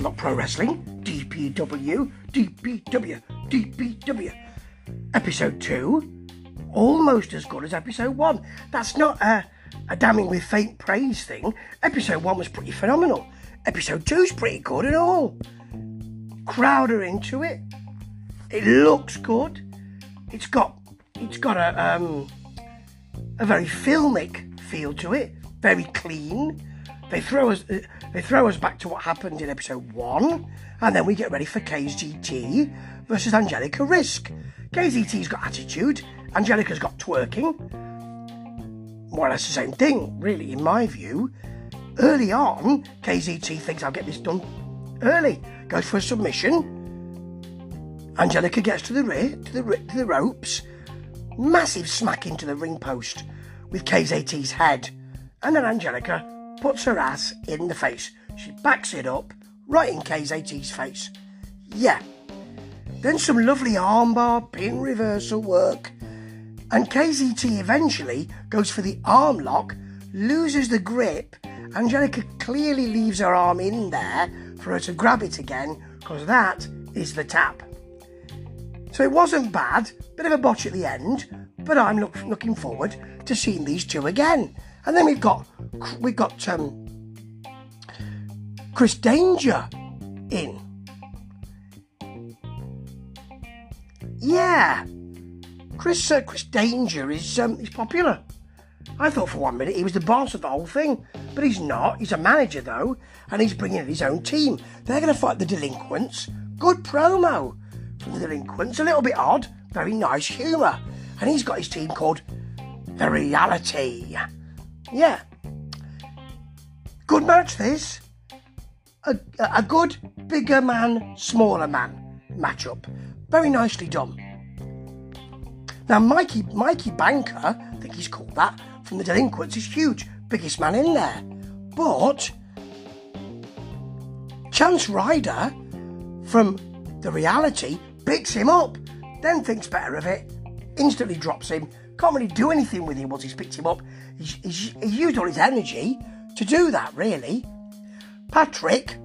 Lock Pro Wrestling, DPW, DPW, DPW. Episode 2, almost as good as episode 1. That's not a, a damning with faint praise thing. Episode 1 was pretty phenomenal. Episode 2's pretty good and all. Crowd are into it. It looks good. It's got it's got a um, a very filmic feel to it. Very clean. They throw us uh, they throw us back to what happened in episode one, and then we get ready for KZT versus Angelica Risk. KZT's got attitude. Angelica's got twerking. More or less the same thing, really, in my view. Early on, KZT thinks I'll get this done early. Goes for a submission. Angelica gets to the rear, to the, to the ropes. Massive smack into the ring post with KZT's head. And then Angelica puts her ass in the face. She backs it up right in KZT's face. Yeah. Then some lovely armbar pin reversal work. And KZT eventually goes for the arm lock, loses the grip. Angelica clearly leaves her arm in there for her to grab it again, because that is the tap. So it wasn't bad, bit of a botch at the end, but I'm look, looking forward to seeing these two again. And then we've got we've got um, Chris Danger in. Yeah, Chris uh, Chris Danger is um, he's popular. I thought for one minute he was the boss of the whole thing, but he's not. He's a manager though, and he's bringing in his own team. They're going to fight the delinquents. Good promo from the delinquents. A little bit odd, very nice humour, and he's got his team called the Reality. Yeah, good match this. A, a good bigger man, smaller man matchup. Very nicely done. Now, Mikey Mikey Banker, I think he's called that, from the Delinquents, is huge, biggest man in there. But Chance Ryder from the reality picks him up, then thinks better of it, instantly drops him, can't really do anything with him once he's picked him up. He's, he's, he's used all his energy to do that, really. Patrick,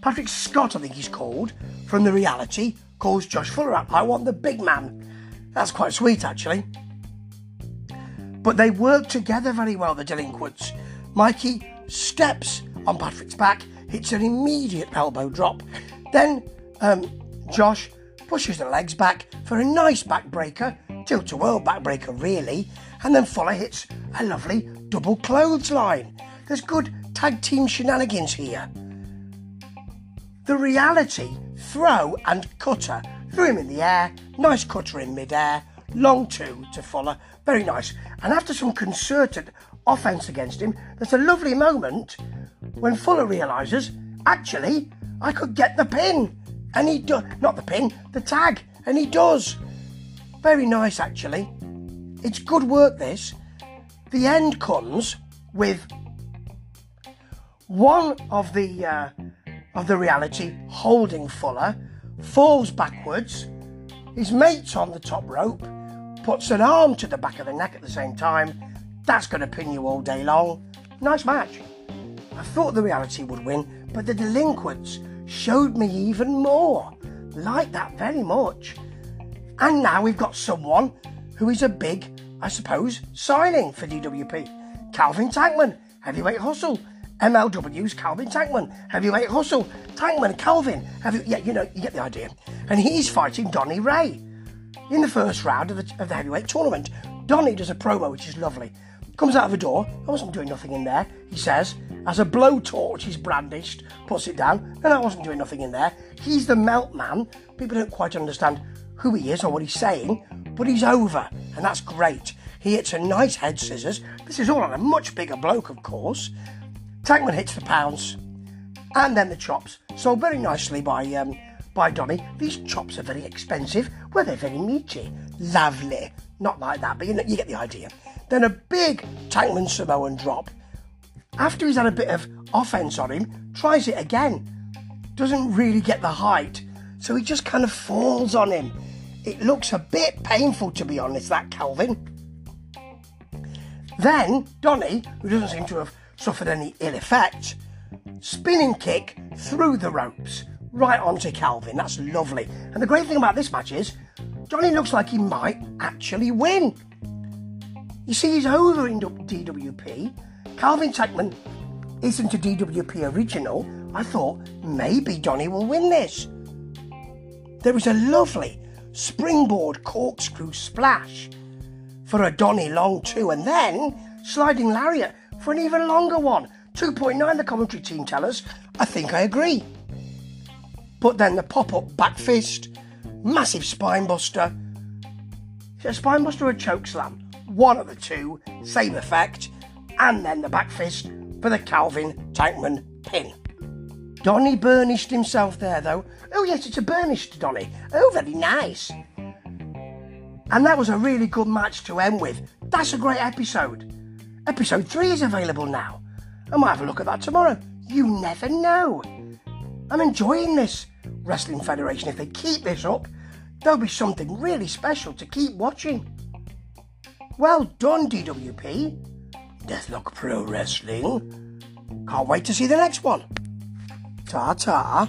Patrick Scott, I think he's called, from the reality, calls Josh Fuller up. I want the big man. That's quite sweet, actually. But they work together very well, the delinquents. Mikey steps on Patrick's back, hits an immediate elbow drop. Then um, Josh pushes the legs back for a nice backbreaker, tilt-a-whirl backbreaker, really. And then Fuller hits a lovely double clothesline. There's good tag team shenanigans here. The reality throw and cutter threw him in the air, nice cutter in mid-air, long two to Fuller, very nice. And after some concerted offence against him, there's a lovely moment when Fuller realises, actually, I could get the pin. And he does, not the pin, the tag, and he does. Very nice, actually. It's good work, this. The end comes with one of the uh, of the reality holding Fuller falls backwards. His mate's on the top rope, puts an arm to the back of the neck at the same time. That's going to pin you all day long. Nice match. I thought the reality would win, but the delinquents showed me even more. Like that very much. And now we've got someone who is a big, I suppose, signing for DWP. Calvin Tankman, heavyweight hustle. MLW's Calvin Tankman, heavyweight hustle. Tankman, Calvin, heavy, yeah, you know, you get the idea. And he's fighting Donny Ray in the first round of the, of the heavyweight tournament. Donny does a promo, which is lovely. Comes out of the door. I wasn't doing nothing in there, he says. As a blowtorch is brandished, puts it down, and I wasn't doing nothing in there. He's the melt man. People don't quite understand who he is or what he's saying, but he's over, and that's great. He hits a nice head scissors. This is all on a much bigger bloke, of course. Tankman hits the pounce, and then the chops. Sold very nicely by um, by Donny. These chops are very expensive. Well, they're very meaty. Lovely. Not like that, but you, know, you get the idea. Then a big Tankman Samoan drop. After he's had a bit of offense on him, tries it again. Doesn't really get the height, so he just kind of falls on him. It looks a bit painful, to be honest, that Calvin. Then Donny, who doesn't seem to have suffered any ill effect, spinning kick through the ropes, right onto Calvin. That's lovely. And the great thing about this match is, Johnny looks like he might actually win. You see, he's over in DWP. Calvin Tankman isn't a DWP original. I thought maybe Donny will win this. There was a lovely springboard corkscrew splash for a Donny long two, and then sliding lariat for an even longer one. 2.9, the commentary team tell us. I think I agree. But then the pop up back fist, massive spine buster. Is a spine buster or a choke slam? One of the two, same effect. And then the back fist for the Calvin Tankman pin. Donny burnished himself there, though. Oh, yes, it's a burnished Donny. Oh, very nice. And that was a really good match to end with. That's a great episode. Episode 3 is available now. I might have a look at that tomorrow. You never know. I'm enjoying this Wrestling Federation. If they keep this up, there'll be something really special to keep watching. Well done, DWP. Deadlock Pro Wrestling. Can't wait to see the next one. Ta ta.